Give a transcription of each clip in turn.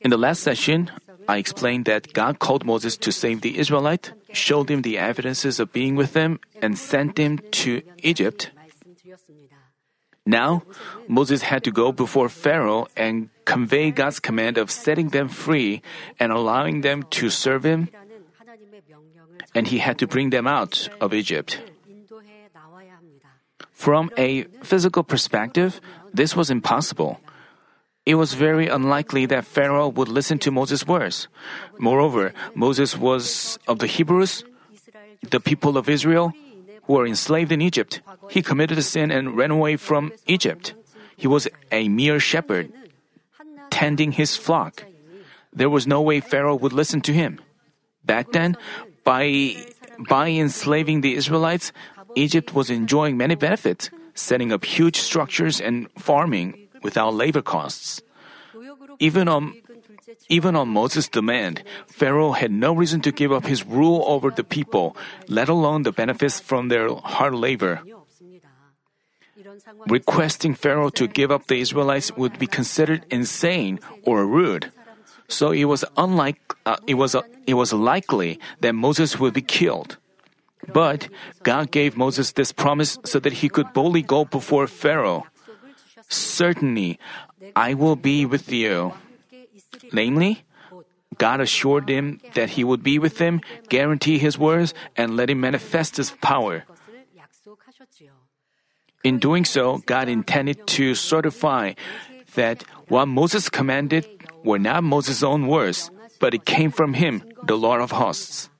In the last session, I explained that God called Moses to save the Israelite, showed him the evidences of being with them, and sent him to Egypt. Now, Moses had to go before Pharaoh and convey God's command of setting them free and allowing them to serve him, and he had to bring them out of Egypt. From a physical perspective, this was impossible. It was very unlikely that Pharaoh would listen to Moses' words. Moreover, Moses was of the Hebrews, the people of Israel, who were enslaved in Egypt. He committed a sin and ran away from Egypt. He was a mere shepherd, tending his flock. There was no way Pharaoh would listen to him. Back then, by, by enslaving the Israelites, Egypt was enjoying many benefits, setting up huge structures and farming without labor costs. Even on, even on Moses' demand, Pharaoh had no reason to give up his rule over the people, let alone the benefits from their hard labor. Requesting Pharaoh to give up the Israelites would be considered insane or rude. So it was unlike uh, it was uh, it was likely that Moses would be killed. But God gave Moses this promise so that he could boldly go before Pharaoh. Certainly, I will be with you. Namely, God assured him that he would be with him, guarantee his words, and let him manifest his power. In doing so, God intended to certify that what Moses commanded were not Moses' own words, but it came from him, the Lord of hosts.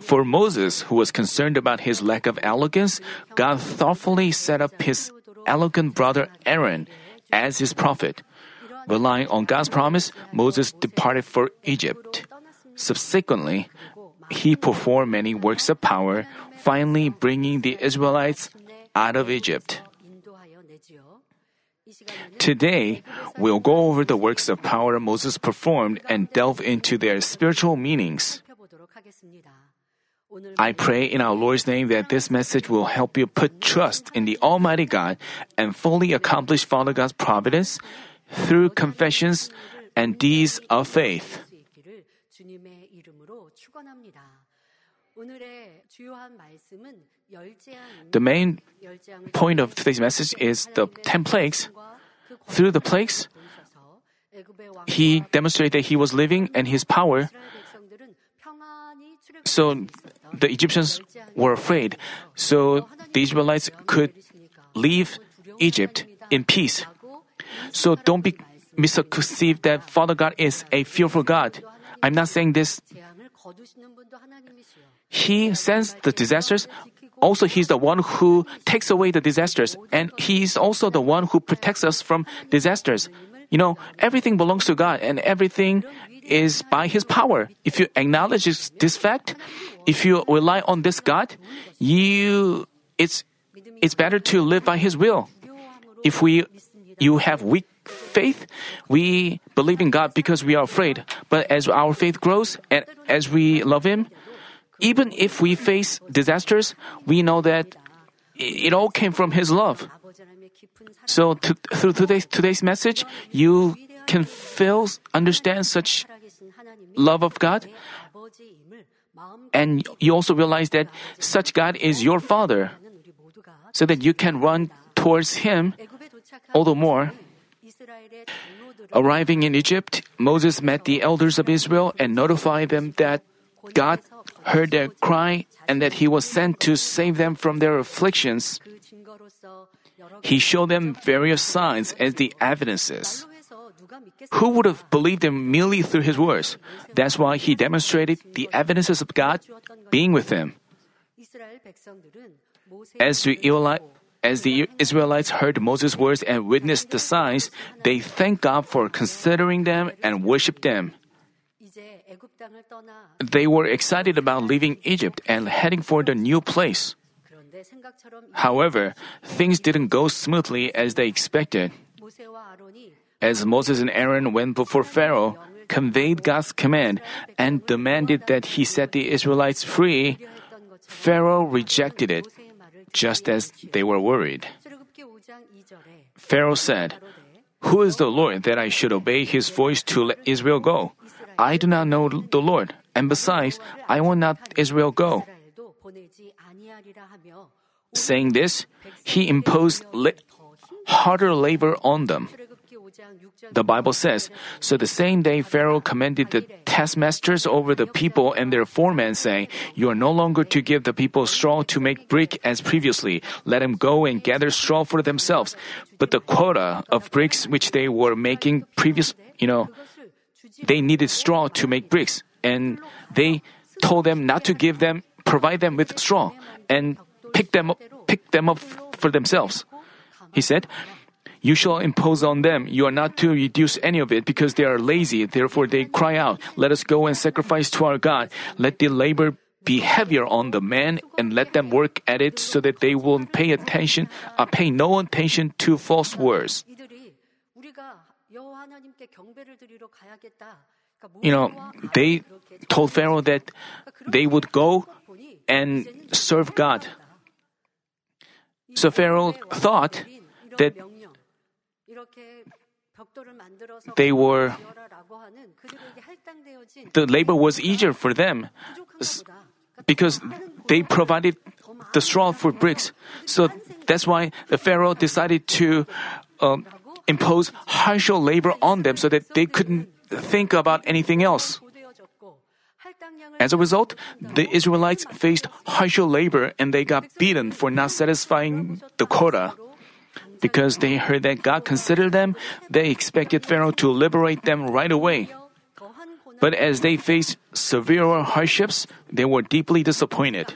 For Moses, who was concerned about his lack of elegance, God thoughtfully set up his eloquent brother Aaron as his prophet. Relying on God's promise, Moses departed for Egypt. Subsequently, he performed many works of power, finally bringing the Israelites out of Egypt. Today, we'll go over the works of power Moses performed and delve into their spiritual meanings. I pray in our Lord's name that this message will help you put trust in the Almighty God and fully accomplish Father God's providence through confessions and deeds of faith. The main point of today's message is the 10 plagues. Through the plagues, he demonstrated that he was living and his power. So the Egyptians were afraid. So the Israelites could leave Egypt in peace. So don't be misconceived that Father God is a fearful God. I'm not saying this. He sends the disasters. Also, He's the one who takes away the disasters, and He's also the one who protects us from disasters. You know, everything belongs to God, and everything is by His power. If you acknowledge this fact, if you rely on this God, you it's it's better to live by His will. If we you have weak faith, we believe in God because we are afraid. But as our faith grows and as we love Him, even if we face disasters, we know that it all came from His love. So to, through today's, today's message, you can feel, understand such love of God, and you also realize that such God is your Father, so that you can run towards Him all the more. Arriving in Egypt, Moses met the elders of Israel and notified them that God heard their cry and that he was sent to save them from their afflictions. He showed them various signs as the evidences. Who would have believed him merely through his words? That's why he demonstrated the evidences of God being with him. As the, as the Israelites heard Moses' words and witnessed the signs, they thanked God for considering them and worshiped them. They were excited about leaving Egypt and heading for the new place. However, things didn't go smoothly as they expected. As Moses and Aaron went before Pharaoh, conveyed God's command, and demanded that he set the Israelites free, Pharaoh rejected it, just as they were worried. Pharaoh said, Who is the Lord that I should obey his voice to let Israel go? I do not know the Lord, and besides, I will not Israel go. Saying this, he imposed harder labor on them. The Bible says, So the same day Pharaoh commanded the taskmasters over the people and their foremen, saying, You are no longer to give the people straw to make brick as previously. Let them go and gather straw for themselves. But the quota of bricks which they were making previous, you know, they needed straw to make bricks. And they told them not to give them, provide them with straw and pick them up, pick them up for themselves. He said, you shall impose on them. You are not to reduce any of it because they are lazy. Therefore they cry out, Let us go and sacrifice to our God. Let the labor be heavier on the men and let them work at it so that they will pay attention, uh, pay no attention to false words. You know, they told Pharaoh that they would go and serve God. So Pharaoh thought that they were the labor was easier for them because they provided the straw for bricks. So that's why the Pharaoh decided to um, impose harsher labor on them so that they couldn't think about anything else. As a result, the Israelites faced harsher labor and they got beaten for not satisfying the quota. Because they heard that God considered them, they expected Pharaoh to liberate them right away. But as they faced severe hardships, they were deeply disappointed.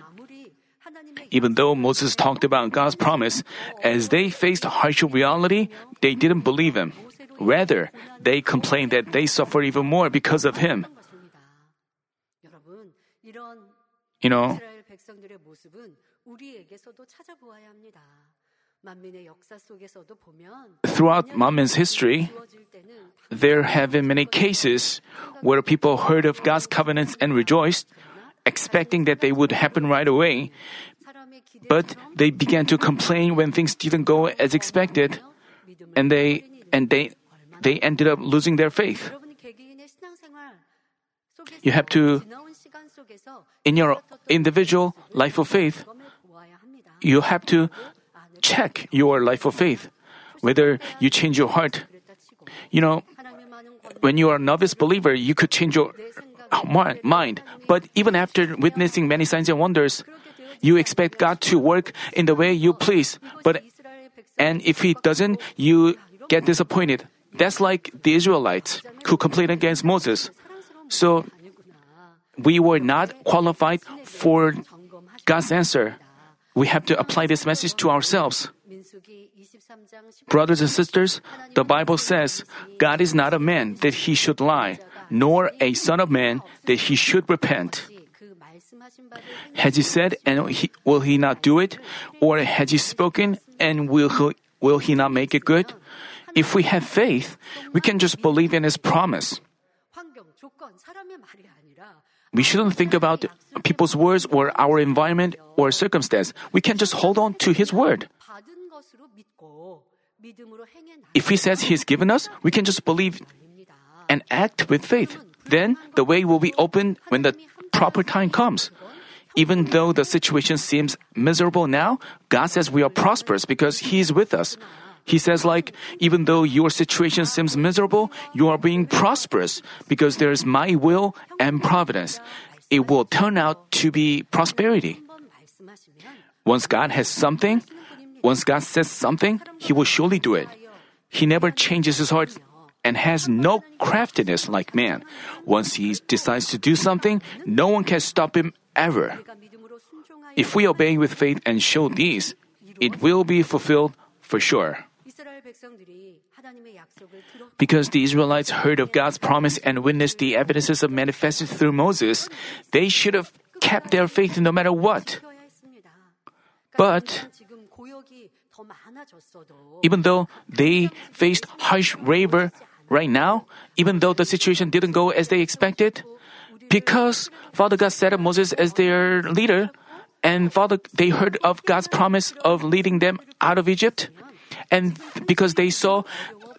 Even though Moses talked about God's promise, as they faced harsh reality, they didn't believe him. Rather, they complained that they suffered even more because of him. You know, Throughout Manmin's history, there have been many cases where people heard of God's covenants and rejoiced, expecting that they would happen right away, but they began to complain when things didn't go as expected, and they and they they ended up losing their faith. You have to in your individual life of faith, you have to check your life of faith, whether you change your heart. You know, when you are a novice believer, you could change your mind, but even after witnessing many signs and wonders, you expect God to work in the way you please, but and if He doesn't, you get disappointed. That's like the Israelites who complained against Moses. So we were not qualified for God's answer we have to apply this message to ourselves. Brothers and sisters, the Bible says, God is not a man that he should lie, nor a son of man that he should repent. Has he said, and he, will he not do it? Or has he spoken, and will he, will he not make it good? If we have faith, we can just believe in his promise. We shouldn't think about people's words or our environment or circumstance. We can just hold on to His word. If He says He's given us, we can just believe and act with faith. Then the way will be open when the proper time comes. Even though the situation seems miserable now, God says we are prosperous because He is with us. He says like, even though your situation seems miserable, you are being prosperous because there is my will and providence. It will turn out to be prosperity. Once God has something, once God says something, He will surely do it. He never changes His heart and has no craftiness like man. Once He decides to do something, no one can stop Him ever. If we obey with faith and show these, it will be fulfilled for sure. Because the Israelites heard of God's promise and witnessed the evidences of manifested through Moses, they should have kept their faith no matter what. But even though they faced harsh labor right now, even though the situation didn't go as they expected, because Father God set up Moses as their leader, and Father they heard of God's promise of leading them out of Egypt, and because they saw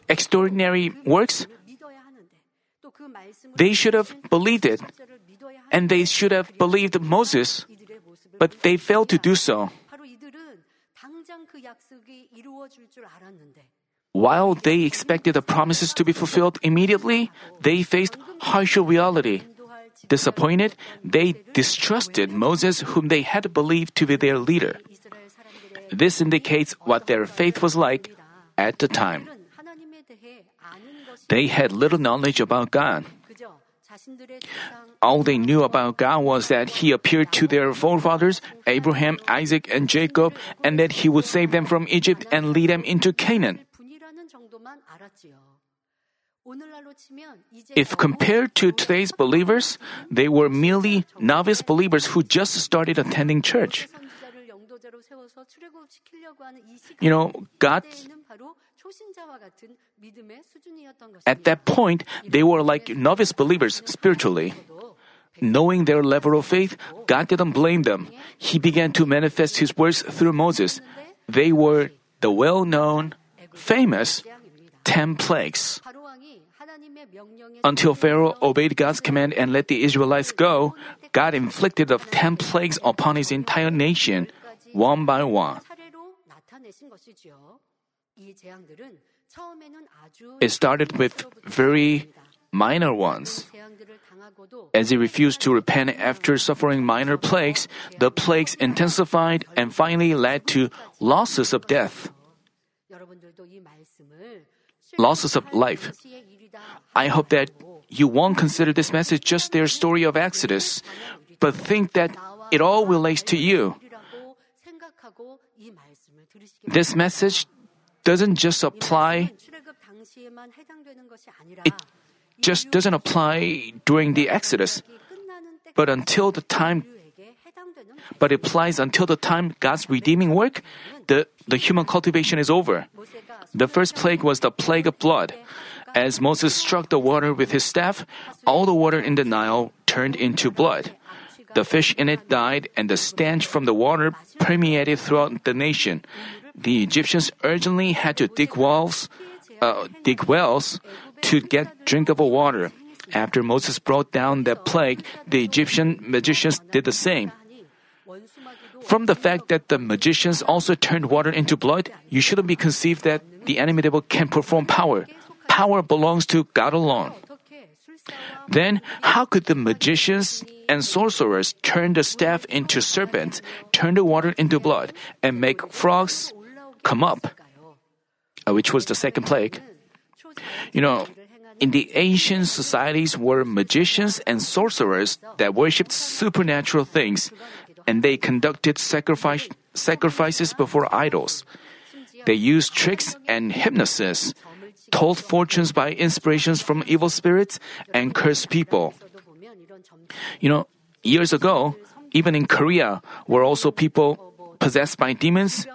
extraordinary works, they should have believed it, and they should have believed Moses, but they failed to do so. While they expected the promises to be fulfilled immediately, they faced harsher reality. Disappointed, they distrusted Moses, whom they had believed to be their leader. This indicates what their faith was like at the time. They had little knowledge about God. All they knew about God was that He appeared to their forefathers, Abraham, Isaac, and Jacob, and that He would save them from Egypt and lead them into Canaan. If compared to today's believers, they were merely novice believers who just started attending church. You know, God at that point, they were like novice believers spiritually. Knowing their level of faith, God didn't blame them. He began to manifest His words through Moses. They were the well known, famous ten plagues. Until Pharaoh obeyed God's command and let the Israelites go, God inflicted the ten plagues upon his entire nation, one by one. It started with very minor ones. As he refused to repent after suffering minor plagues, the plagues intensified and finally led to losses of death. Losses of life. I hope that you won't consider this message just their story of Exodus, but think that it all relates to you. This message doesn't just apply it just doesn't apply during the Exodus, but until the time but it applies until the time God's redeeming work, the, the human cultivation is over. The first plague was the plague of blood. As Moses struck the water with his staff, all the water in the Nile turned into blood. The fish in it died, and the stench from the water permeated throughout the nation. The Egyptians urgently had to dig wells, uh, dig wells to get drinkable water. After Moses brought down that plague, the Egyptian magicians did the same. From the fact that the magicians also turned water into blood, you shouldn't be conceived that the enemy devil can perform power. Power belongs to God alone. Then, how could the magicians and sorcerers turn the staff into serpents, turn the water into blood, and make frogs come up? Uh, which was the second plague. You know, in the ancient societies were magicians and sorcerers that worshipped supernatural things, and they conducted sacrifice, sacrifices before idols. They used tricks and hypnosis, told fortunes by inspirations from evil spirits, and cursed people. You know, years ago, even in Korea, were also people possessed by demons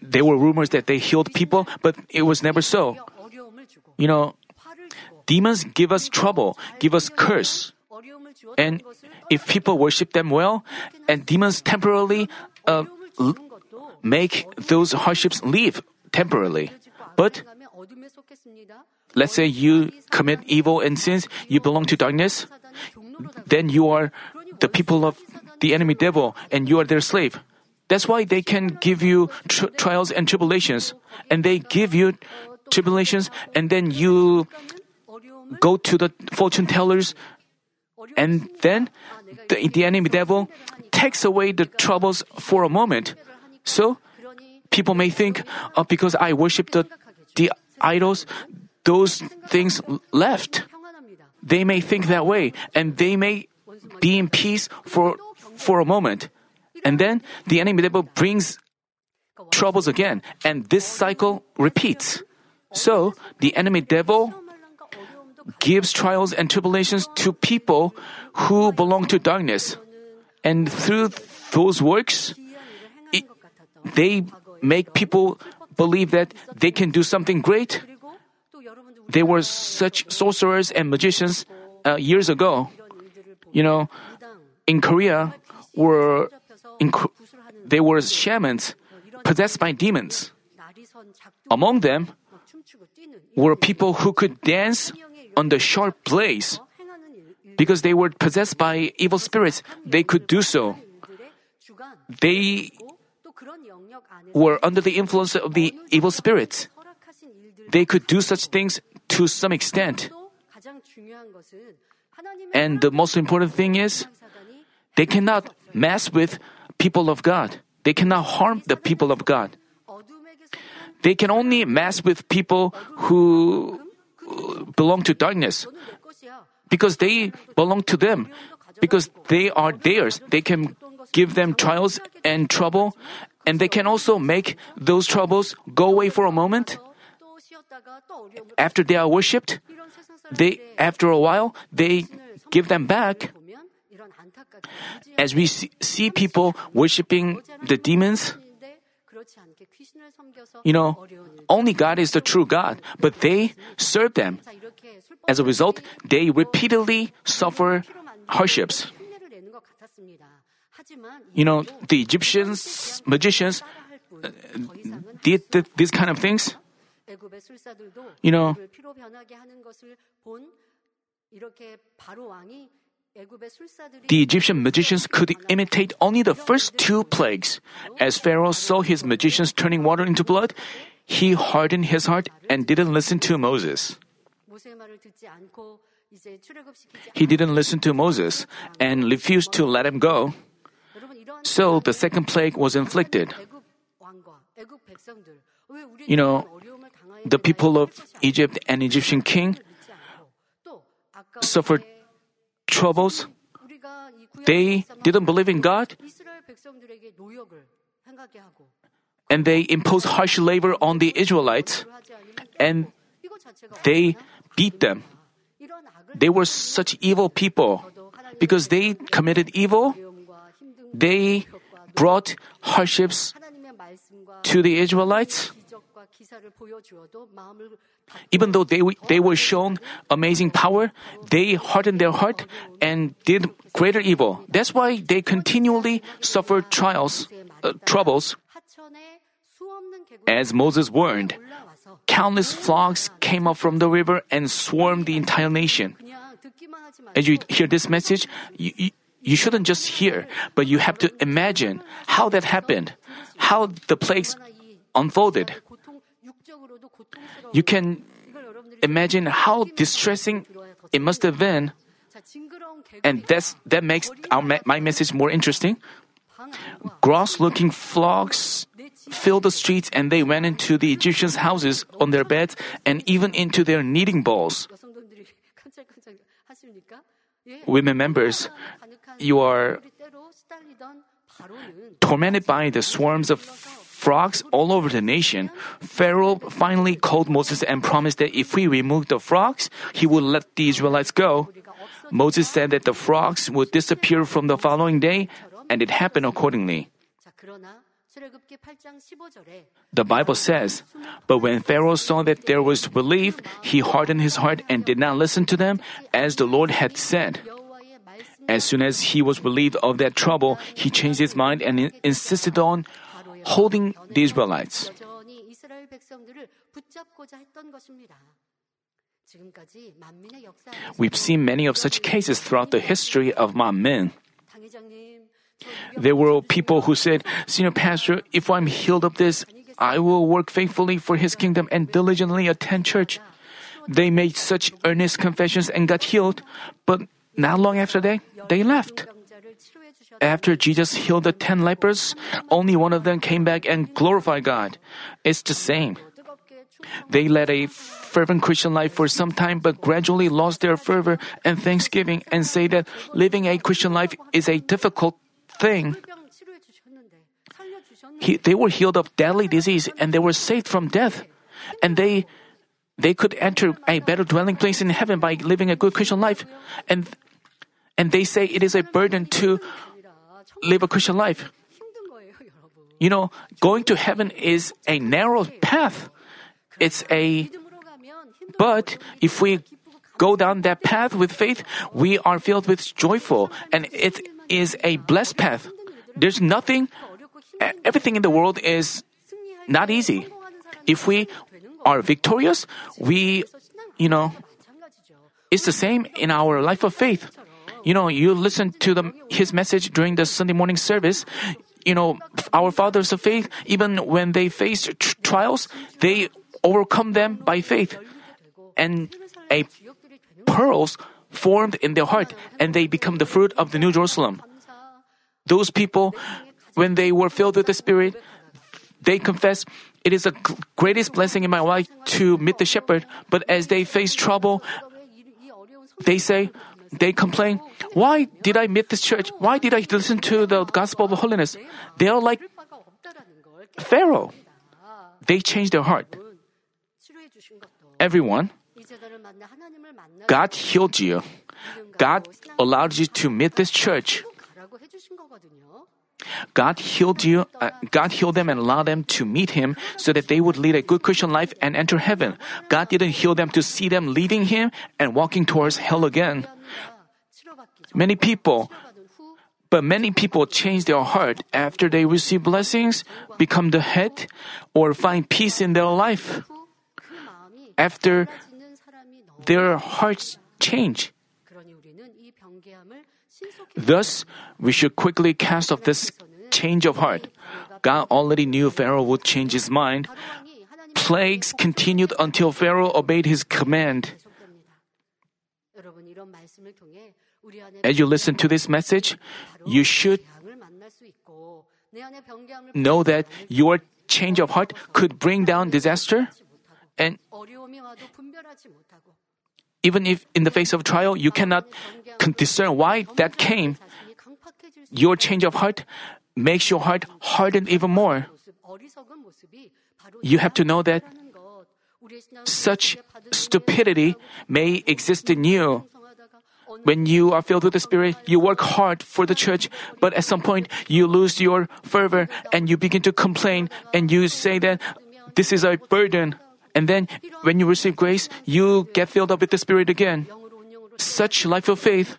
there were rumors that they healed people, but it was never so. You know, demons give us trouble, give us curse. And if people worship them well, and demons temporarily uh, make those hardships leave temporarily. But let's say you commit evil and sins, you belong to darkness, then you are the people of the enemy devil and you are their slave. That's why they can give you tr- trials and tribulations. And they give you tribulations, and then you go to the fortune tellers, and then the, the enemy devil takes away the troubles for a moment. So, people may think, oh, because I worship the, the idols, those things left. They may think that way, and they may be in peace for, for a moment. And then the enemy devil brings troubles again, and this cycle repeats. So the enemy devil gives trials and tribulations to people who belong to darkness. And through those works, it, they make people believe that they can do something great. There were such sorcerers and magicians uh, years ago. You know, in Korea, were in, they were shamans possessed by demons. Among them were people who could dance on the sharp blades. Because they were possessed by evil spirits, they could do so. They were under the influence of the evil spirits. They could do such things to some extent. And the most important thing is, they cannot mess with people of God. They cannot harm the people of God. They can only mess with people who belong to darkness because they belong to them. Because they are theirs, they can give them trials and trouble, and they can also make those troubles go away for a moment. After they are worshipped, they after a while they give them back. As we see people worshiping the demons, you know, only God is the true God, but they serve them. As a result, they repeatedly suffer hardships. You know, the Egyptians, magicians, uh, did these kind of things. You know, the Egyptian magicians could imitate only the first two plagues. As Pharaoh saw his magicians turning water into blood, he hardened his heart and didn't listen to Moses. He didn't listen to Moses and refused to let him go. So the second plague was inflicted. You know, the people of Egypt and Egyptian king suffered troubles. They didn't believe in God. And they imposed harsh labor on the Israelites. And they beat them. They were such evil people. Because they committed evil, they brought hardships to the Israelites. Even though they, they were shown amazing power, they hardened their heart and did greater evil. That's why they continually suffered trials, uh, troubles. As Moses warned, countless frogs came up from the river and swarmed the entire nation. As you hear this message, you, you, you shouldn't just hear, but you have to imagine how that happened, how the plagues unfolded. You can imagine how distressing it must have been. And that's, that makes our, my message more interesting. Gross looking flocks filled the streets and they went into the Egyptians' houses on their beds and even into their kneading bowls. Women members, you are tormented by the swarms of frogs all over the nation. Pharaoh finally called Moses and promised that if we remove the frogs, he would let the Israelites go. Moses said that the frogs would disappear from the following day, and it happened accordingly. The Bible says, But when Pharaoh saw that there was relief, he hardened his heart and did not listen to them, as the Lord had said. As soon as he was relieved of that trouble, he changed his mind and insisted on holding the Israelites. We've seen many of such cases throughout the history of Manmin. There were people who said, Senior Pastor, if I'm healed of this, I will work faithfully for His kingdom and diligently attend church. They made such earnest confessions and got healed, but not long after that, they left. After Jesus healed the ten lepers, only one of them came back and glorified God. It's the same. They led a fervent Christian life for some time but gradually lost their fervor and thanksgiving and say that living a Christian life is a difficult thing. He, they were healed of deadly disease and they were saved from death. And they they could enter a better dwelling place in heaven by living a good Christian life. And and they say it is a burden to live a Christian life. You know, going to heaven is a narrow path. It's a but if we go down that path with faith, we are filled with joyful and it is a blessed path. There's nothing everything in the world is not easy. If we are victorious, we, you know, it's the same in our life of faith. You know, you listen to the, his message during the Sunday morning service. You know, our fathers of faith, even when they face tr- trials, they overcome them by faith. And a pearls formed in their heart, and they become the fruit of the New Jerusalem. Those people, when they were filled with the Spirit, they confess, it is the greatest blessing in my life to meet the shepherd. But as they face trouble, they say, they complain, why did I meet this church? Why did I listen to the gospel of holiness? They are like Pharaoh. They changed their heart. Everyone, God healed you. God allowed you to meet this church. God healed you, uh, God healed them and allowed them to meet Him so that they would lead a good Christian life and enter heaven. God didn't heal them to see them leaving Him and walking towards hell again. Many people, but many people change their heart after they receive blessings, become the head, or find peace in their life. After their hearts change. Thus, we should quickly cast off this change of heart. God already knew Pharaoh would change his mind. Plagues continued until Pharaoh obeyed his command. As you listen to this message, you should know that your change of heart could bring down disaster. And even if in the face of trial you cannot discern why that came, your change of heart makes your heart harden even more. You have to know that such stupidity may exist in you. When you are filled with the Spirit, you work hard for the church, but at some point you lose your fervor and you begin to complain and you say that this is a burden. And then when you receive grace, you get filled up with the Spirit again. Such life of faith.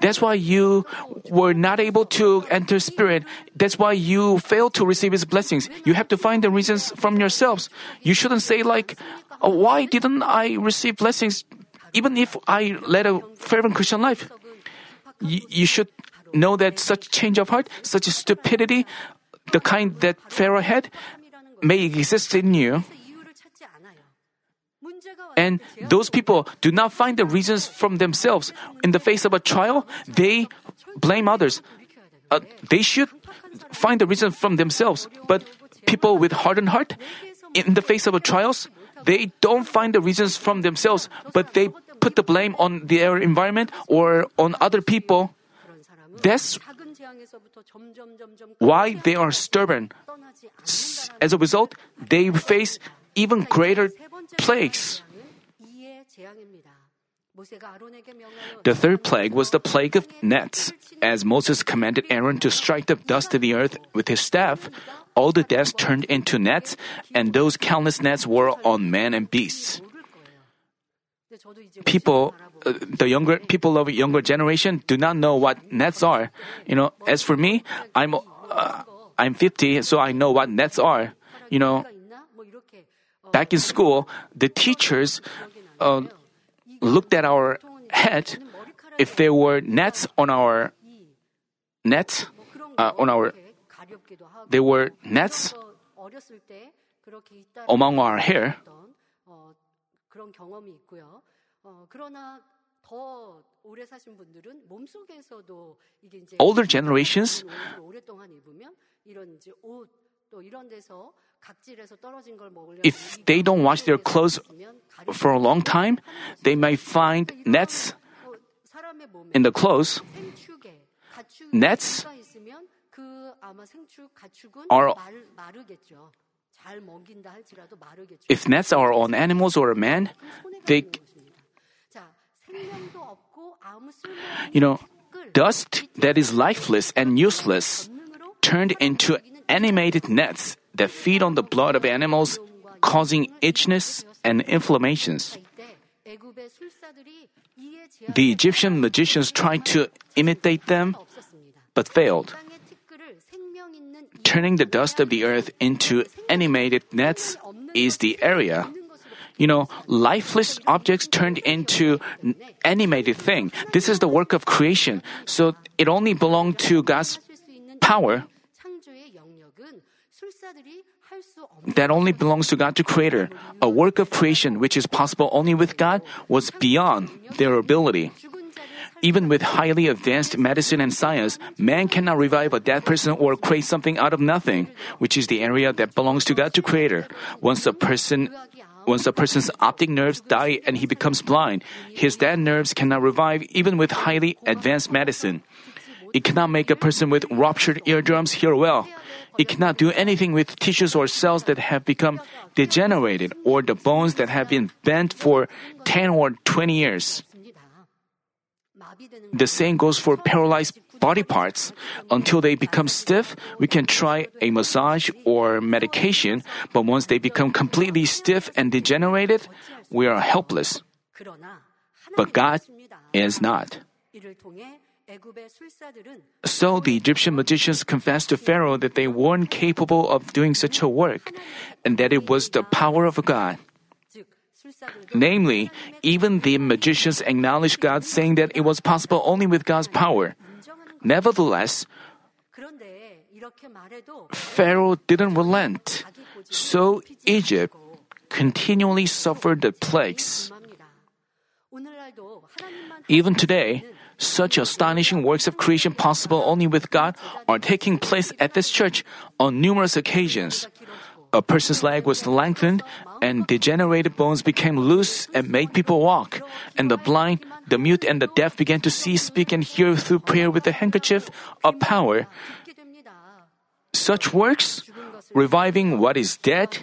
That's why you were not able to enter Spirit. That's why you failed to receive His blessings. You have to find the reasons from yourselves. You shouldn't say like, oh, why didn't I receive blessings even if I led a fervent Christian life? You, you should know that such change of heart, such stupidity, the kind that Pharaoh had, may exist in you. And those people do not find the reasons from themselves. In the face of a trial, they blame others. Uh, they should find the reason from themselves. But people with hardened heart, in the face of a trials, they don't find the reasons from themselves, but they put the blame on their environment or on other people. That's why they are stubborn. As a result, they face even greater plagues. The third plague was the plague of nets. As Moses commanded Aaron to strike the dust of the earth with his staff, all the dust turned into nets, and those countless nets were on men and beasts. People, uh, the younger people of younger generation do not know what nets are. You know, as for me, I'm uh, I'm 50, so I know what nets are. You know, back in school, the teachers uh, looked at our head, if there were nets on our nets uh, on our there were nets among our hair. Older generations if they don't wash their clothes for a long time, they may find nets in the clothes. Nets are if nets are on animals or men, they you know dust that is lifeless and useless turned into animated nets that feed on the blood of animals, causing itchiness and inflammations. The Egyptian magicians tried to imitate them, but failed. Turning the dust of the earth into animated nets is the area. You know, lifeless objects turned into animated thing. This is the work of creation, so it only belonged to God's power that only belongs to God the Creator, a work of creation which is possible only with God, was beyond their ability. Even with highly advanced medicine and science, man cannot revive a dead person or create something out of nothing, which is the area that belongs to God the Creator. Once a person once a person's optic nerves die and he becomes blind, his dead nerves cannot revive even with highly advanced medicine. It cannot make a person with ruptured eardrums hear well. It cannot do anything with tissues or cells that have become degenerated or the bones that have been bent for 10 or 20 years. The same goes for paralyzed body parts. Until they become stiff, we can try a massage or medication, but once they become completely stiff and degenerated, we are helpless. But God is not. So the Egyptian magicians confessed to Pharaoh that they weren't capable of doing such a work, and that it was the power of God. Namely, even the magicians acknowledged God, saying that it was possible only with God's power. Nevertheless, Pharaoh didn't relent, so Egypt continually suffered the plagues. Even today, such astonishing works of creation possible only with God are taking place at this church on numerous occasions. A person's leg was lengthened, and degenerated bones became loose and made people walk. And the blind, the mute, and the deaf began to see, speak, and hear through prayer with the handkerchief of power. Such works, reviving what is dead,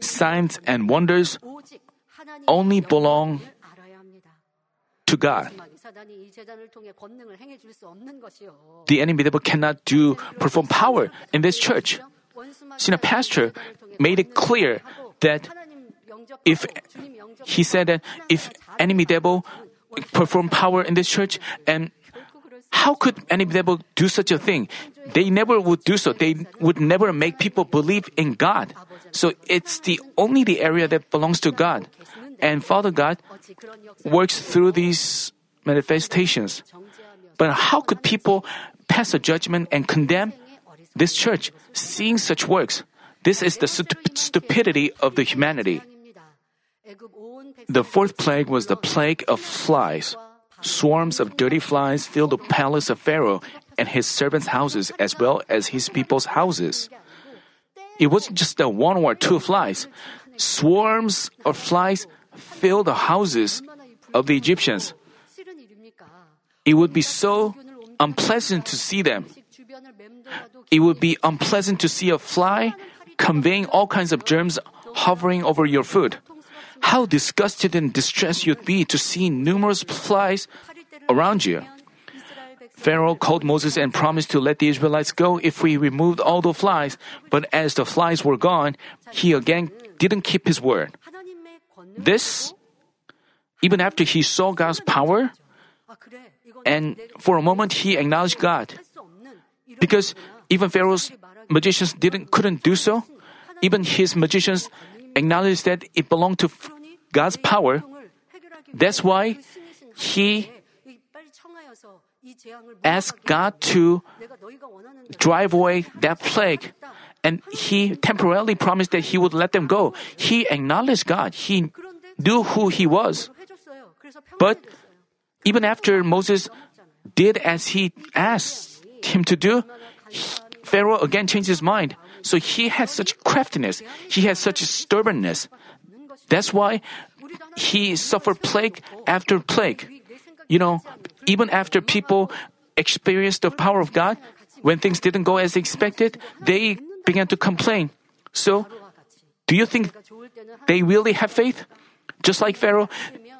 signs and wonders, only belong to God. The enemy devil cannot do perform power in this church. Sina pastor made it clear that if he said that if enemy devil perform power in this church and how could enemy devil do such a thing? They never would do so. They would never make people believe in God. So it's the only the area that belongs to God. And Father God works through these manifestations. But how could people pass a judgment and condemn this church seeing such works? This is the stup- stupidity of the humanity. The fourth plague was the plague of flies. Swarms of dirty flies filled the palace of Pharaoh and his servants' houses as well as his people's houses. It wasn't just the one or two flies. Swarms of flies filled the houses of the Egyptians. It would be so unpleasant to see them. It would be unpleasant to see a fly conveying all kinds of germs hovering over your food. How disgusted and distressed you'd be to see numerous flies around you. Pharaoh called Moses and promised to let the Israelites go if we removed all the flies, but as the flies were gone, he again didn't keep his word. This, even after he saw God's power, and for a moment he acknowledged God. Because even Pharaoh's magicians didn't couldn't do so, even his magicians acknowledged that it belonged to God's power. That's why he asked God to drive away that plague. And he temporarily promised that he would let them go. He acknowledged God. He knew who he was. But even after Moses did as he asked him to do, Pharaoh again changed his mind. So he had such craftiness. He had such stubbornness. That's why he suffered plague after plague. You know, even after people experienced the power of God, when things didn't go as expected, they began to complain. So, do you think they really have faith? Just like Pharaoh,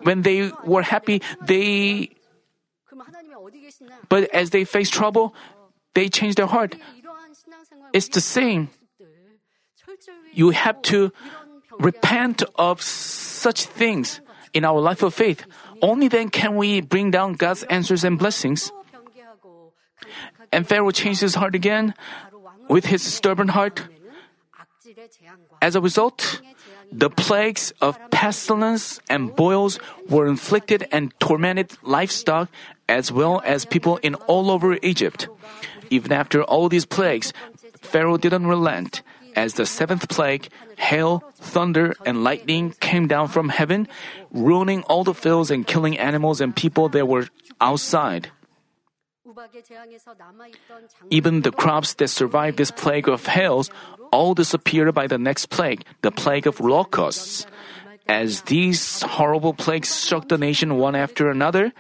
when they were happy, they but as they face trouble, they change their heart. It's the same. You have to repent of such things in our life of faith. Only then can we bring down God's answers and blessings. And Pharaoh changed his heart again with his stubborn heart. As a result, the plagues of pestilence and boils were inflicted and tormented livestock as well as people in all over Egypt. Even after all these plagues, Pharaoh didn't relent. As the seventh plague, hail, thunder, and lightning came down from heaven, ruining all the fields and killing animals and people that were outside. Even the crops that survived this plague of hails all disappeared by the next plague, the plague of locusts. As these horrible plagues struck the nation one after another,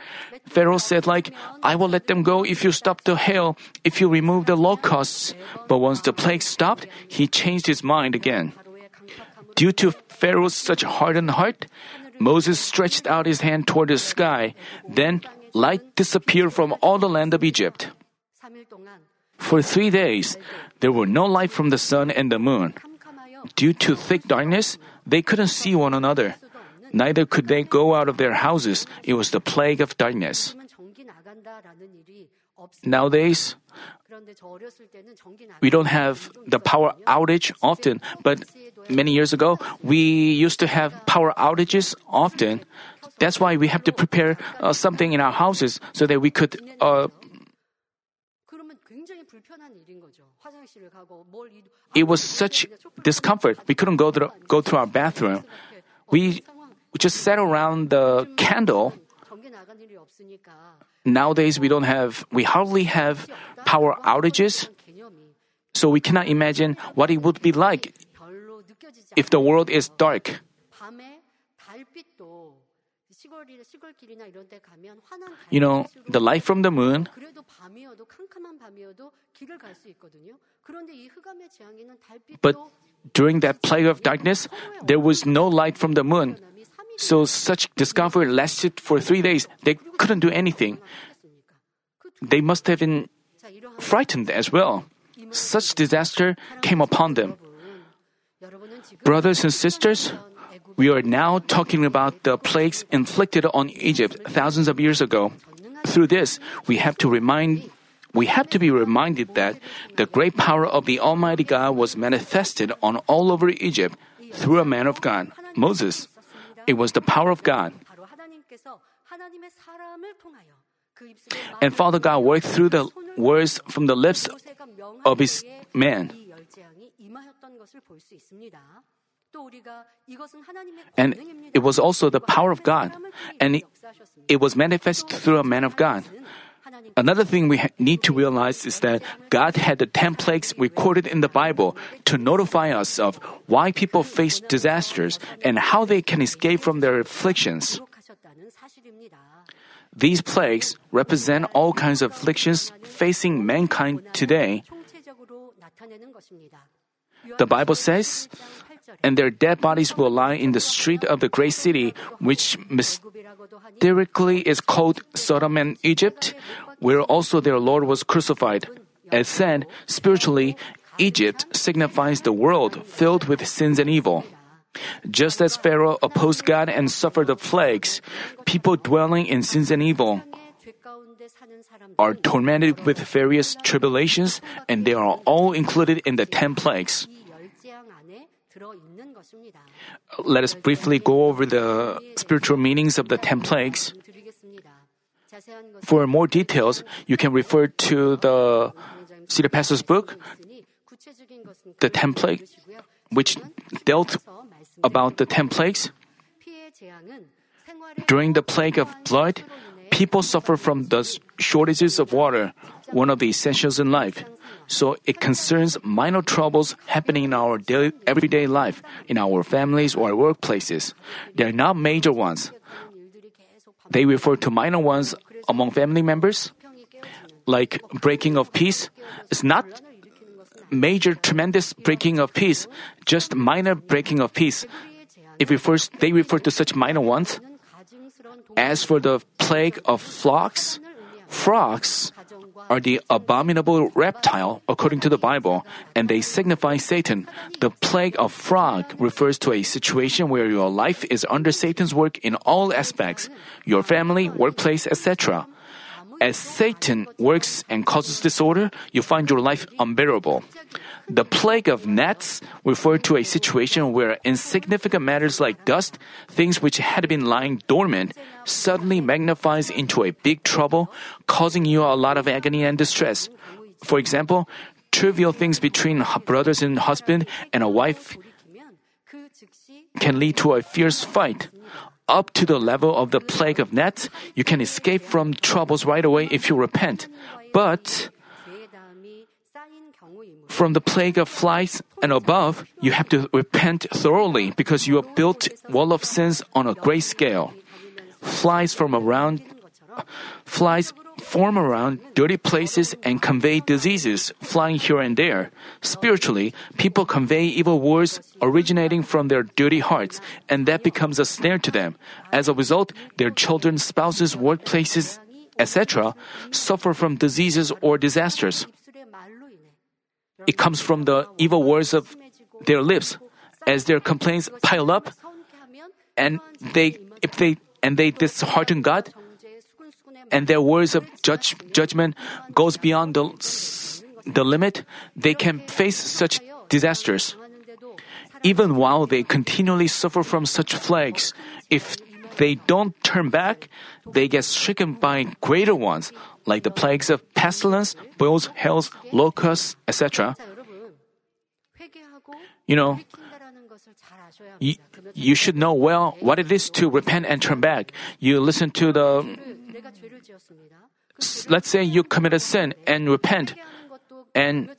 Pharaoh said like, I will let them go if you stop the hail, if you remove the locusts. But once the plague stopped, he changed his mind again. Due to Pharaoh's such hardened heart, Moses stretched out his hand toward the sky. Then light disappeared from all the land of Egypt. For three days, there were no light from the sun and the moon. Due to thick darkness, they couldn't see one another. Neither could they go out of their houses. It was the plague of darkness. Nowadays, we don't have the power outage often, but many years ago, we used to have power outages often. That's why we have to prepare uh, something in our houses so that we could. Uh, it was such discomfort. We couldn't go to, go to our bathroom. We just sat around the candle. Nowadays, we don't have, we hardly have power outages. So we cannot imagine what it would be like if the world is dark. You know, the light from the moon but during that plague of darkness, there was no light from the moon. So such discomfort lasted for three days. They couldn't do anything. They must have been frightened as well. Such disaster came upon them. Brothers and sisters, we are now talking about the plagues inflicted on Egypt thousands of years ago. Through this, we have to remind we have to be reminded that the great power of the Almighty God was manifested on all over Egypt through a man of God, Moses. It was the power of God. And Father God worked through the words from the lips of his man. And it was also the power of God, and it was manifest through a man of God. Another thing we need to realize is that God had the 10 plagues recorded in the Bible to notify us of why people face disasters and how they can escape from their afflictions. These plagues represent all kinds of afflictions facing mankind today. The Bible says, and their dead bodies will lie in the street of the great city, which mysterically is called Sodom and Egypt, where also their Lord was crucified. As said, spiritually, Egypt signifies the world filled with sins and evil. Just as Pharaoh opposed God and suffered the plagues, people dwelling in sins and evil are tormented with various tribulations, and they are all included in the ten plagues. Let us briefly go over the spiritual meanings of the ten plagues. For more details, you can refer to the City Pastor's book, The Ten Plagues, which dealt about the ten plagues. During the plague of blood, people suffer from the shortages of water, one of the essentials in life. So it concerns minor troubles happening in our daily, everyday life, in our families or workplaces. They are not major ones. They refer to minor ones among family members, like breaking of peace. It's not major, tremendous breaking of peace, just minor breaking of peace. It refers, they refer to such minor ones. As for the plague of flocks, frogs are the abominable reptile according to the Bible, and they signify Satan. The plague of frog refers to a situation where your life is under Satan's work in all aspects, your family, workplace, etc. As Satan works and causes disorder, you find your life unbearable. The plague of gnats refer to a situation where insignificant matters like dust, things which had been lying dormant, suddenly magnifies into a big trouble, causing you a lot of agony and distress. For example, trivial things between brothers and husband and a wife can lead to a fierce fight up to the level of the plague of net, you can escape from troubles right away if you repent. But from the plague of flies and above, you have to repent thoroughly because you have built wall of sins on a great scale. Flies from around, flies form around dirty places and convey diseases flying here and there. Spiritually, people convey evil words originating from their dirty hearts, and that becomes a snare to them. As a result, their children, spouses, workplaces, etc., suffer from diseases or disasters. It comes from the evil words of their lips. As their complaints pile up, and they if they and they dishearten God, and their words of judge, judgment goes beyond the, the limit, they can face such disasters. Even while they continually suffer from such plagues, if they don't turn back, they get stricken by greater ones, like the plagues of pestilence, boils, hells, locusts, etc. You know, you, you should know well what it is to repent and turn back. You listen to the let's say you commit a sin and repent and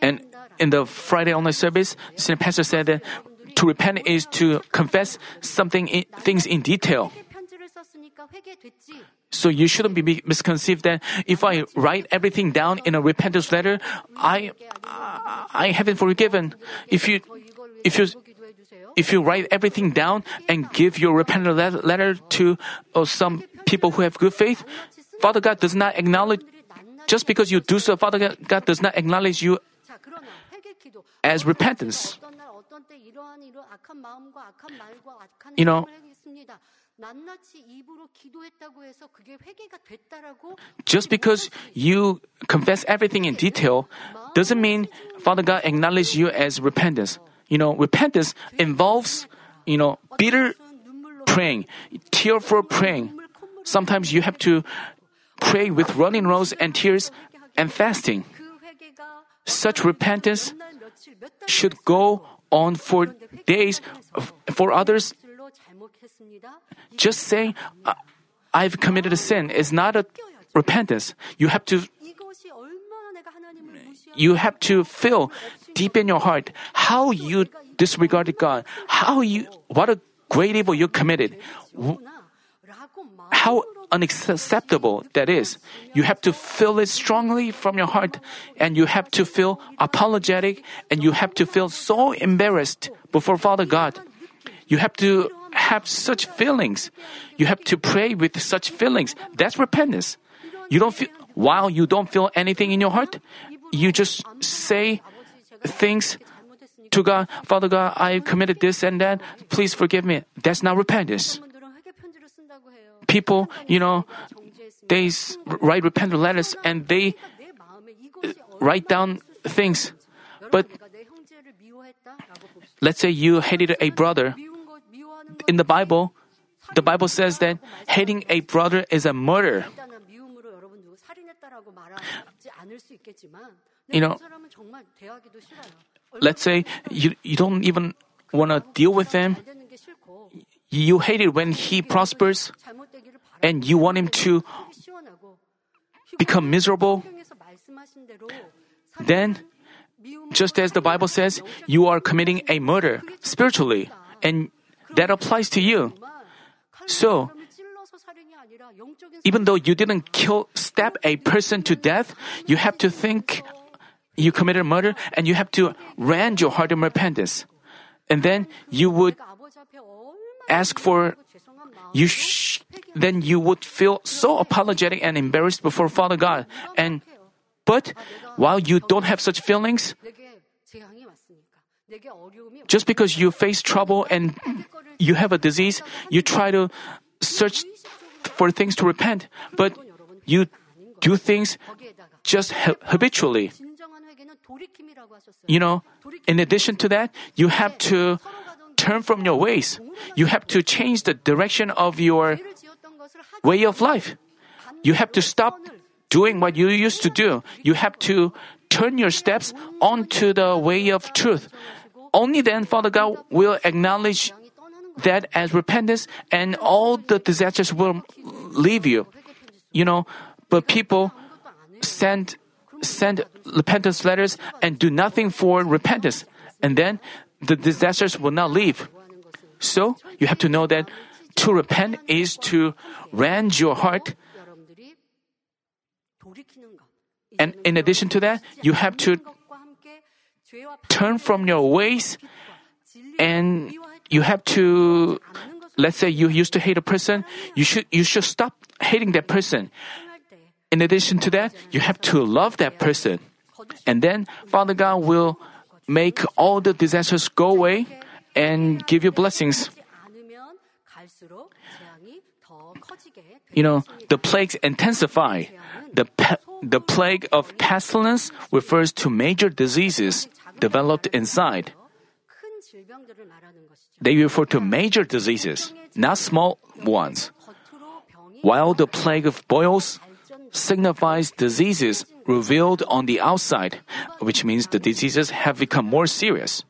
and in the Friday online service, the pastor said that to repent is to confess something in, things in detail. So you shouldn't be misconceived that if I write everything down in a repentance letter, I I, I haven't forgiven. If you if you if you write everything down and give your repentance letter to uh, some people who have good faith, Father God does not acknowledge, just because you do so, Father God does not acknowledge you as repentance. You know, just because you confess everything in detail doesn't mean Father God acknowledges you as repentance. You know, repentance involves, you know, bitter praying, tearful praying. Sometimes you have to pray with running nose and tears and fasting. Such repentance should go on for days for others. Just saying, I've committed a sin is not a repentance. You have to you have to feel deep in your heart how you disregarded God, how you what a great evil you committed, how unacceptable that is. You have to feel it strongly from your heart, and you have to feel apologetic, and you have to feel so embarrassed before Father God. You have to have such feelings. You have to pray with such feelings. That's repentance. You don't feel, while you don't feel anything in your heart, you just say things to God, Father God, I committed this and that. Please forgive me. That's not repentance people, you know, they write repentant letters and they write down things. But let's say you hated a brother. In the Bible, the Bible says that hating a brother is a murder. You know, let's say you, you don't even want to deal with them. You hate it when he prospers and you want him to become miserable, then, just as the Bible says, you are committing a murder spiritually, and that applies to you. So, even though you didn't kill, stab a person to death, you have to think you committed murder and you have to rend your heart in repentance. And then you would ask for you sh- then you would feel so apologetic and embarrassed before Father God. And but while you don't have such feelings, just because you face trouble and you have a disease, you try to search for things to repent, but you do things just habitually. You know, in addition to that, you have to turn from your ways. You have to change the direction of your way of life. You have to stop doing what you used to do. You have to turn your steps onto the way of truth. Only then Father God will acknowledge that as repentance and all the disasters will leave you. You know, but people send send repentance letters and do nothing for repentance. And then the disasters will not leave. So you have to know that to repent is to rend your heart. And in addition to that, you have to turn from your ways and you have to let's say you used to hate a person, you should you should stop hating that person. In addition to that, you have to love that person. And then Father God will make all the disasters go away and give you blessings. You know, the plagues intensify. The, pe- the plague of pestilence refers to major diseases developed inside. They refer to major diseases, not small ones. While the plague of boils signifies diseases revealed on the outside, which means the diseases have become more serious.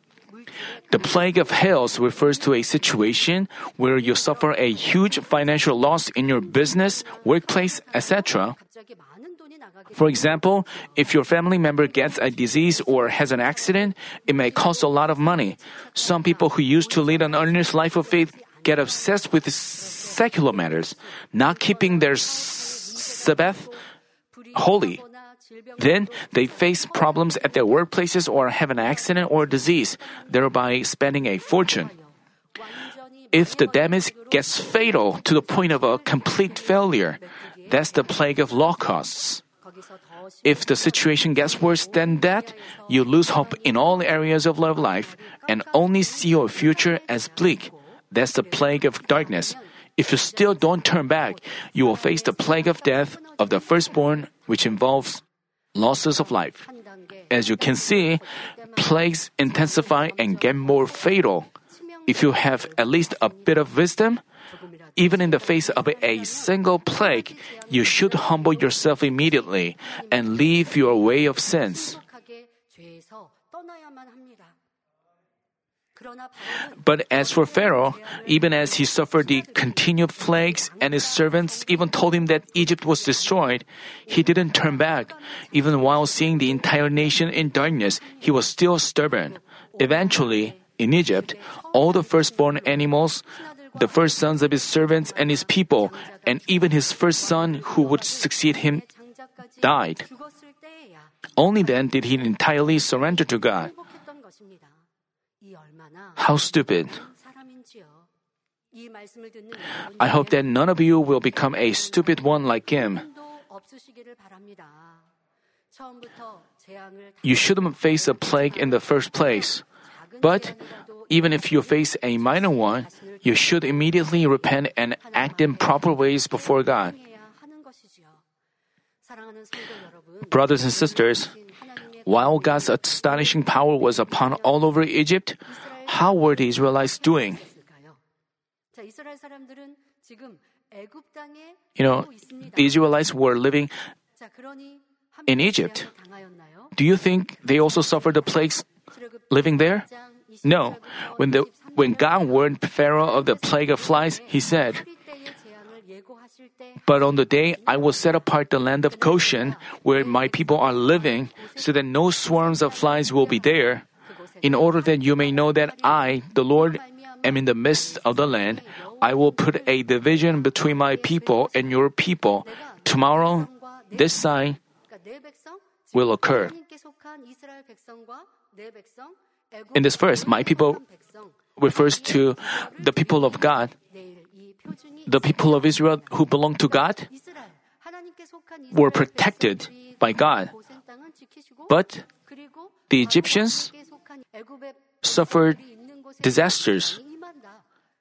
The plague of hails refers to a situation where you suffer a huge financial loss in your business, workplace, etc. For example, if your family member gets a disease or has an accident, it may cost a lot of money. Some people who used to lead an earnest life of faith get obsessed with secular matters, not keeping their Sabbath holy. Then they face problems at their workplaces or have an accident or disease, thereby spending a fortune. If the damage gets fatal to the point of a complete failure, that's the plague of locusts. If the situation gets worse than that, you lose hope in all areas of life and only see your future as bleak. That's the plague of darkness. If you still don't turn back, you will face the plague of death of the firstborn, which involves losses of life. As you can see, plagues intensify and get more fatal. If you have at least a bit of wisdom, even in the face of a single plague, you should humble yourself immediately and leave your way of sins. But as for Pharaoh, even as he suffered the continued plagues and his servants even told him that Egypt was destroyed, he didn't turn back. Even while seeing the entire nation in darkness, he was still stubborn. Eventually, in Egypt, all the firstborn animals, the first sons of his servants and his people, and even his first son who would succeed him, died. Only then did he entirely surrender to God. How stupid. I hope that none of you will become a stupid one like him. You shouldn't face a plague in the first place. But even if you face a minor one, you should immediately repent and act in proper ways before God. Brothers and sisters, while God's astonishing power was upon all over Egypt, how were the Israelites doing? You know, the Israelites were living in Egypt. Do you think they also suffered the plagues living there? No. When, the, when God warned Pharaoh of the plague of flies, he said, But on the day I will set apart the land of Goshen, where my people are living, so that no swarms of flies will be there in order that you may know that I, the Lord, am in the midst of the land, I will put a division between my people and your people. Tomorrow, this sign will occur. In this verse, my people refers to the people of God, the people of Israel who belong to God were protected by God. But the Egyptians suffered disasters.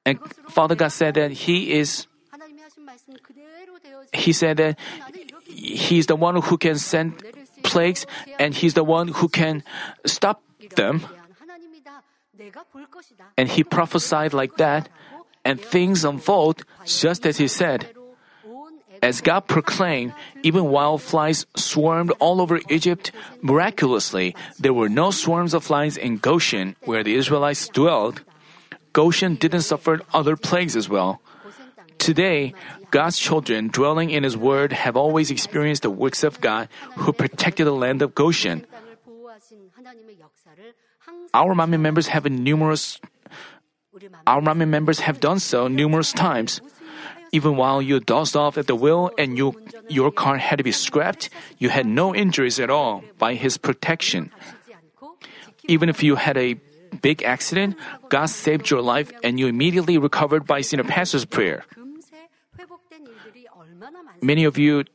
And Father God said that He is he said that he's the one who can send plagues and he's the one who can stop them. And he prophesied like that, and things unfold just as he said. As God proclaimed, even while flies swarmed all over Egypt, miraculously, there were no swarms of flies in Goshen, where the Israelites dwelled. Goshen didn't suffer other plagues as well. Today, God's children dwelling in His Word have always experienced the works of God who protected the land of Goshen. Our Manmin members have numerous our Manmin members have done so numerous times. Even while you dozed off at the wheel and you, your car had to be scrapped, you had no injuries at all by His protection. Even if you had a big accident, God saved your life and you immediately recovered by senior pastor's prayer. Many of you,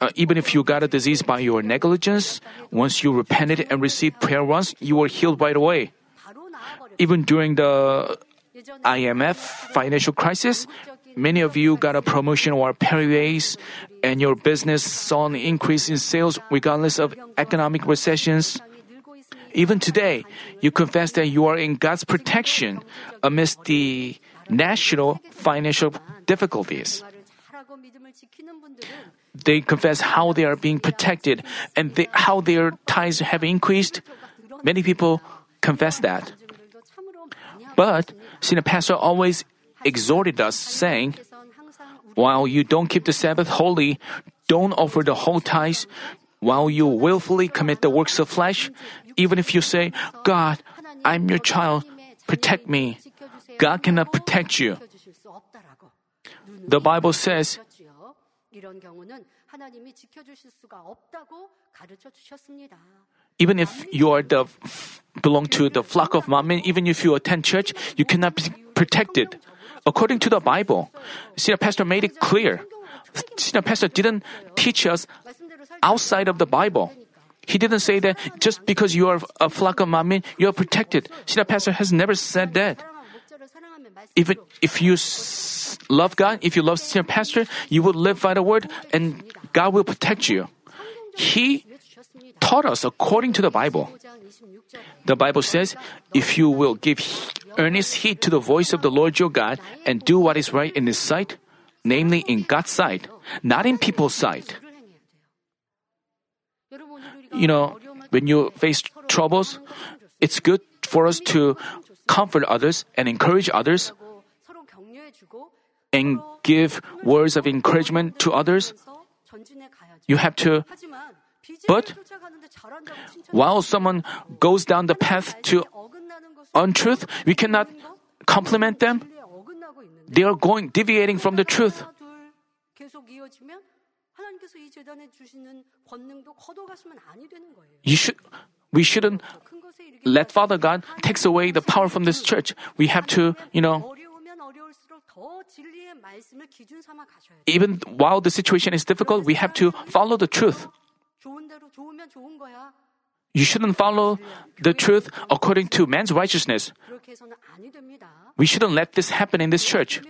uh, even if you got a disease by your negligence, once you repented and received prayer once, you were healed right away. Even during the IMF financial crisis, many of you got a promotion or pay raise, and your business saw an increase in sales regardless of economic recessions. Even today, you confess that you are in God's protection amidst the national financial difficulties. They confess how they are being protected and they, how their tithes have increased. Many people confess that. But Senior Pastor always exhorted us, saying, While you don't keep the Sabbath holy, don't offer the whole tithes. While you willfully commit the works of flesh, even if you say, God, I'm your child, protect me, God cannot protect you. The Bible says, even if you are the belong to the flock of Manmin, even if you attend church, you cannot be protected. According to the Bible, senior pastor made it clear. Senior pastor didn't teach us outside of the Bible. He didn't say that just because you are a flock of Manmin, you are protected. Senior pastor has never said that. If it, if you love God, if you love senior pastor, you will live by the word, and God will protect you. He taught us according to the Bible. The Bible says, if you will give earnest heed to the voice of the Lord your God and do what is right in His sight, namely in God's sight, not in people's sight. You know, when you face troubles, it's good for us to comfort others and encourage others and give words of encouragement to others. You have to, but while someone goes down the path to untruth, we cannot compliment them. They are going, deviating from the truth. You should, we shouldn't let Father God takes away the power from this church. We have to, you know, even while the situation is difficult, we have to follow the truth. You shouldn't follow the truth according to man's righteousness. We shouldn't let this happen in this church.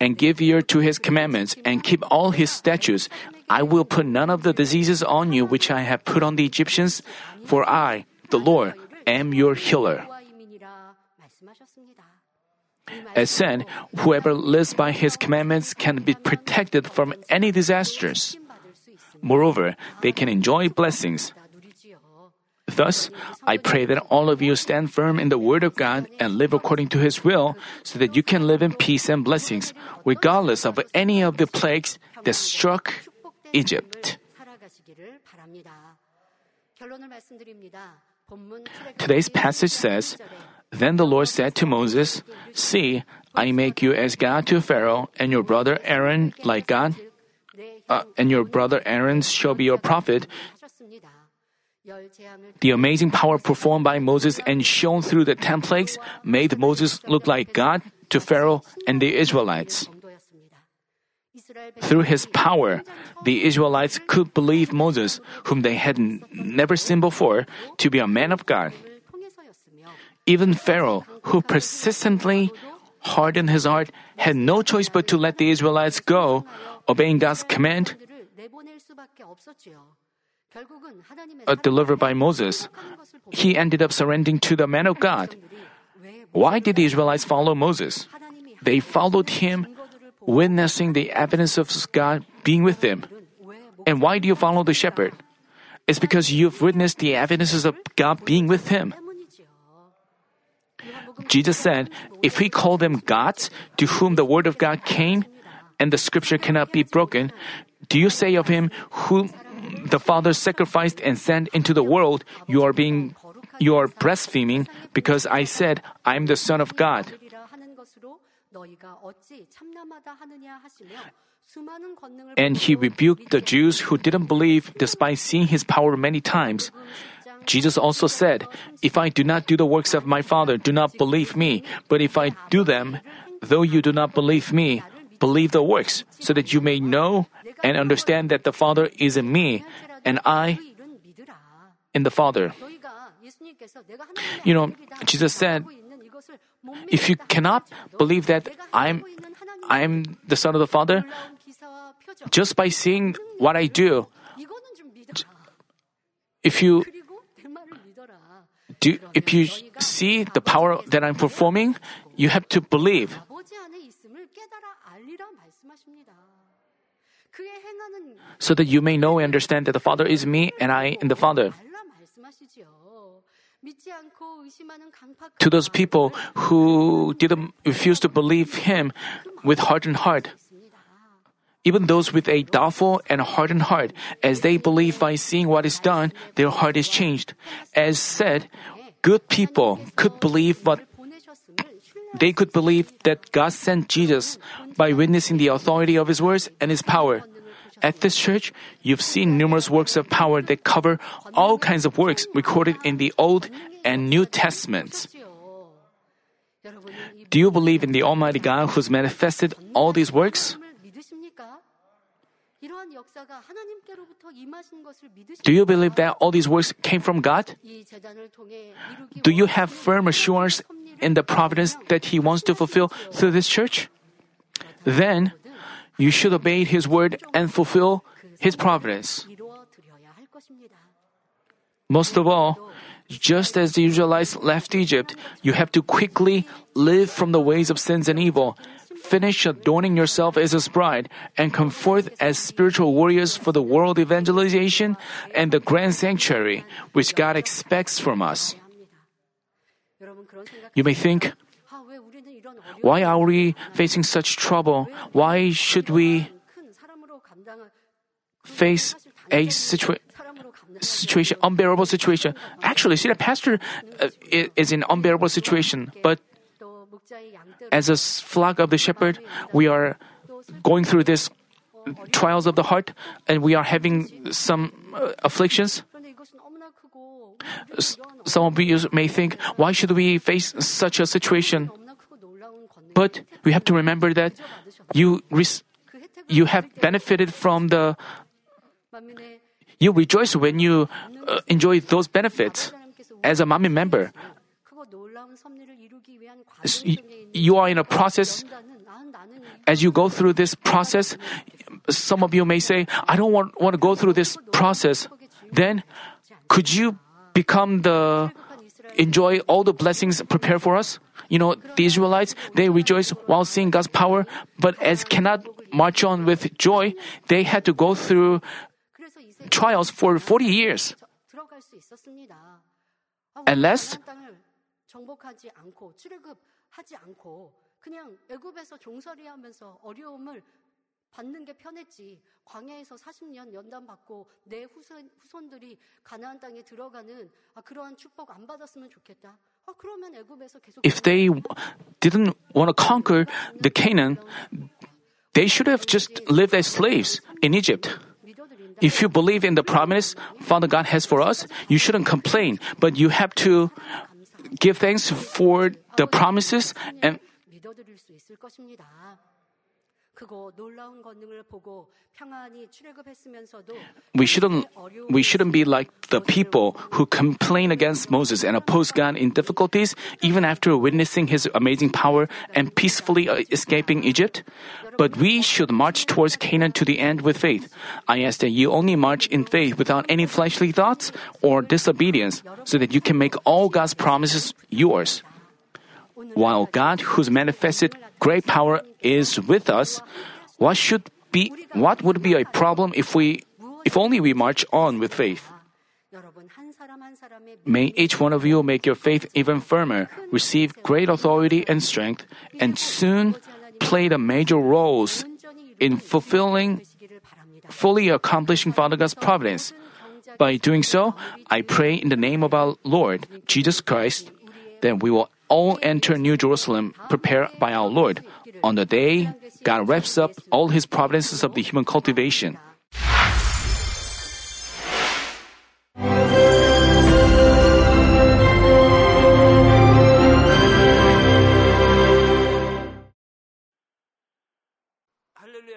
And give ear to his commandments and keep all his statutes. I will put none of the diseases on you which I have put on the Egyptians, for I, the Lord, am your healer. As said, whoever lives by his commandments can be protected from any disasters. Moreover, they can enjoy blessings. Thus, I pray that all of you stand firm in the Word of God and live according to His will, so that you can live in peace and blessings, regardless of any of the plagues that struck Egypt. Today's passage says, Then the Lord said to Moses, See, I make you as God to Pharaoh, and your brother Aaron like God uh, and your brother Aaron shall be your prophet. The amazing power performed by Moses and shown through the ten plagues made Moses look like God to Pharaoh and the Israelites. Through his power, the Israelites could believe Moses, whom they had never seen before, to be a man of God. Even Pharaoh, who persistently hardened his heart, had no choice but to let the Israelites go, obeying God's command uh, delivered by Moses. He ended up surrendering to the man of God. Why did the Israelites follow Moses? They followed him, witnessing the evidence of God being with them. And why do you follow the shepherd? It's because you've witnessed the evidences of God being with him. Jesus said, If we call them gods to whom the word of God came and the scripture cannot be broken, do you say of him whom the Father sacrificed and sent into the world, you are being you are blaspheming because I said, I am the Son of God. And he rebuked the Jews who didn't believe despite seeing his power many times. Jesus also said, If I do not do the works of my Father, do not believe me. But if I do them, though you do not believe me, believe the works, so that you may know and understand that the Father is in me, and I in the Father. You know, Jesus said, if you cannot believe that I'm, I'm the Son of the Father, just by seeing what I do, if you do, if you see the power that I'm performing, you have to believe. So that you may know and understand that the Father is me and I in the Father. To those people who didn't refuse to believe Him with heart and heart, even those with a doubtful and hardened heart, as they believe by seeing what is done, their heart is changed. As said, good people could believe what they could believe that God sent Jesus by witnessing the authority of his words and his power. At this church, you've seen numerous works of power that cover all kinds of works recorded in the Old and New Testaments. Do you believe in the Almighty God who's manifested all these works? Do you believe that all these works came from God? Do you have firm assurance in the providence that He wants to fulfill through this church? Then you should obey His word and fulfill His providence. Most of all, just as the Israelites left Egypt, you have to quickly live from the ways of sins and evil finish adorning yourself as a bride and come forth as spiritual warriors for the world evangelization and the grand sanctuary which God expects from us. You may think, why are we facing such trouble? Why should we face a situation? situation unbearable situation actually see the pastor uh, is in unbearable situation but as a flock of the shepherd, we are going through this trials of the heart and we are having some uh, afflictions. Some of you may think, why should we face such a situation? But we have to remember that you res- you have benefited from the. You rejoice when you uh, enjoy those benefits as a Manmin member you are in a process. As you go through this process, some of you may say, I don't want, want to go through this process. Then, could you become the, enjoy all the blessings prepared for us? You know, the Israelites, they rejoice while seeing God's power, but as cannot march on with joy, they had to go through trials for 40 years. At last, 정복하지 않고 출애굽하지 않고 그냥 애굽에서 종살이 하면서 어려움을 받는 게 편했지. 광야에서 40년 연단 받고 내 후손, 후손들이 가나안 땅에 들어가는 아, 그러한 축복 안 받았으면 좋겠다. 아, 그러면 애굽에서 계속 If they didn't want to conquer the Canaan, they should have just lived as slaves in Egypt. 믿어드린다. If you believe in the promise Father God has for us, you shouldn't complain, but you have to give thanks for the promises and We shouldn't we shouldn't be like the people who complain against Moses and oppose God in difficulties even after witnessing his amazing power and peacefully uh, escaping Egypt. But we should march towards Canaan to the end with faith. I ask that you only march in faith without any fleshly thoughts or disobedience so that you can make all God's promises yours. While God, whose manifested great power is with us, what should be what would be a problem if we if only we march on with faith? May each one of you make your faith even firmer, receive great authority and strength, and soon play the major roles in fulfilling, fully accomplishing Father God's providence. By doing so, I pray in the name of our Lord, Jesus Christ, that we will all enter New Jerusalem prepared by our Lord on the day God wraps up all his providences of the human cultivation.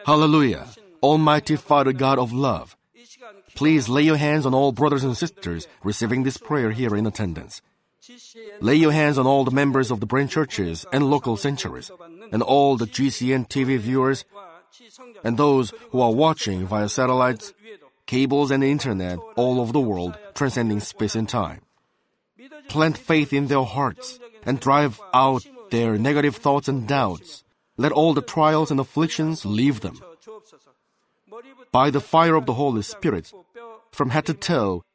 Hallelujah. Almighty Father God of love, please lay your hands on all brothers and sisters receiving this prayer here in attendance. Lay your hands on all the members of the branch churches and local sanctuaries, and all the GCN TV viewers, and those who are watching via satellites, cables, and internet all over the world, transcending space and time. Plant faith in their hearts and drive out their negative thoughts and doubts. Let all the trials and afflictions leave them. By the fire of the Holy Spirit, from head to toe,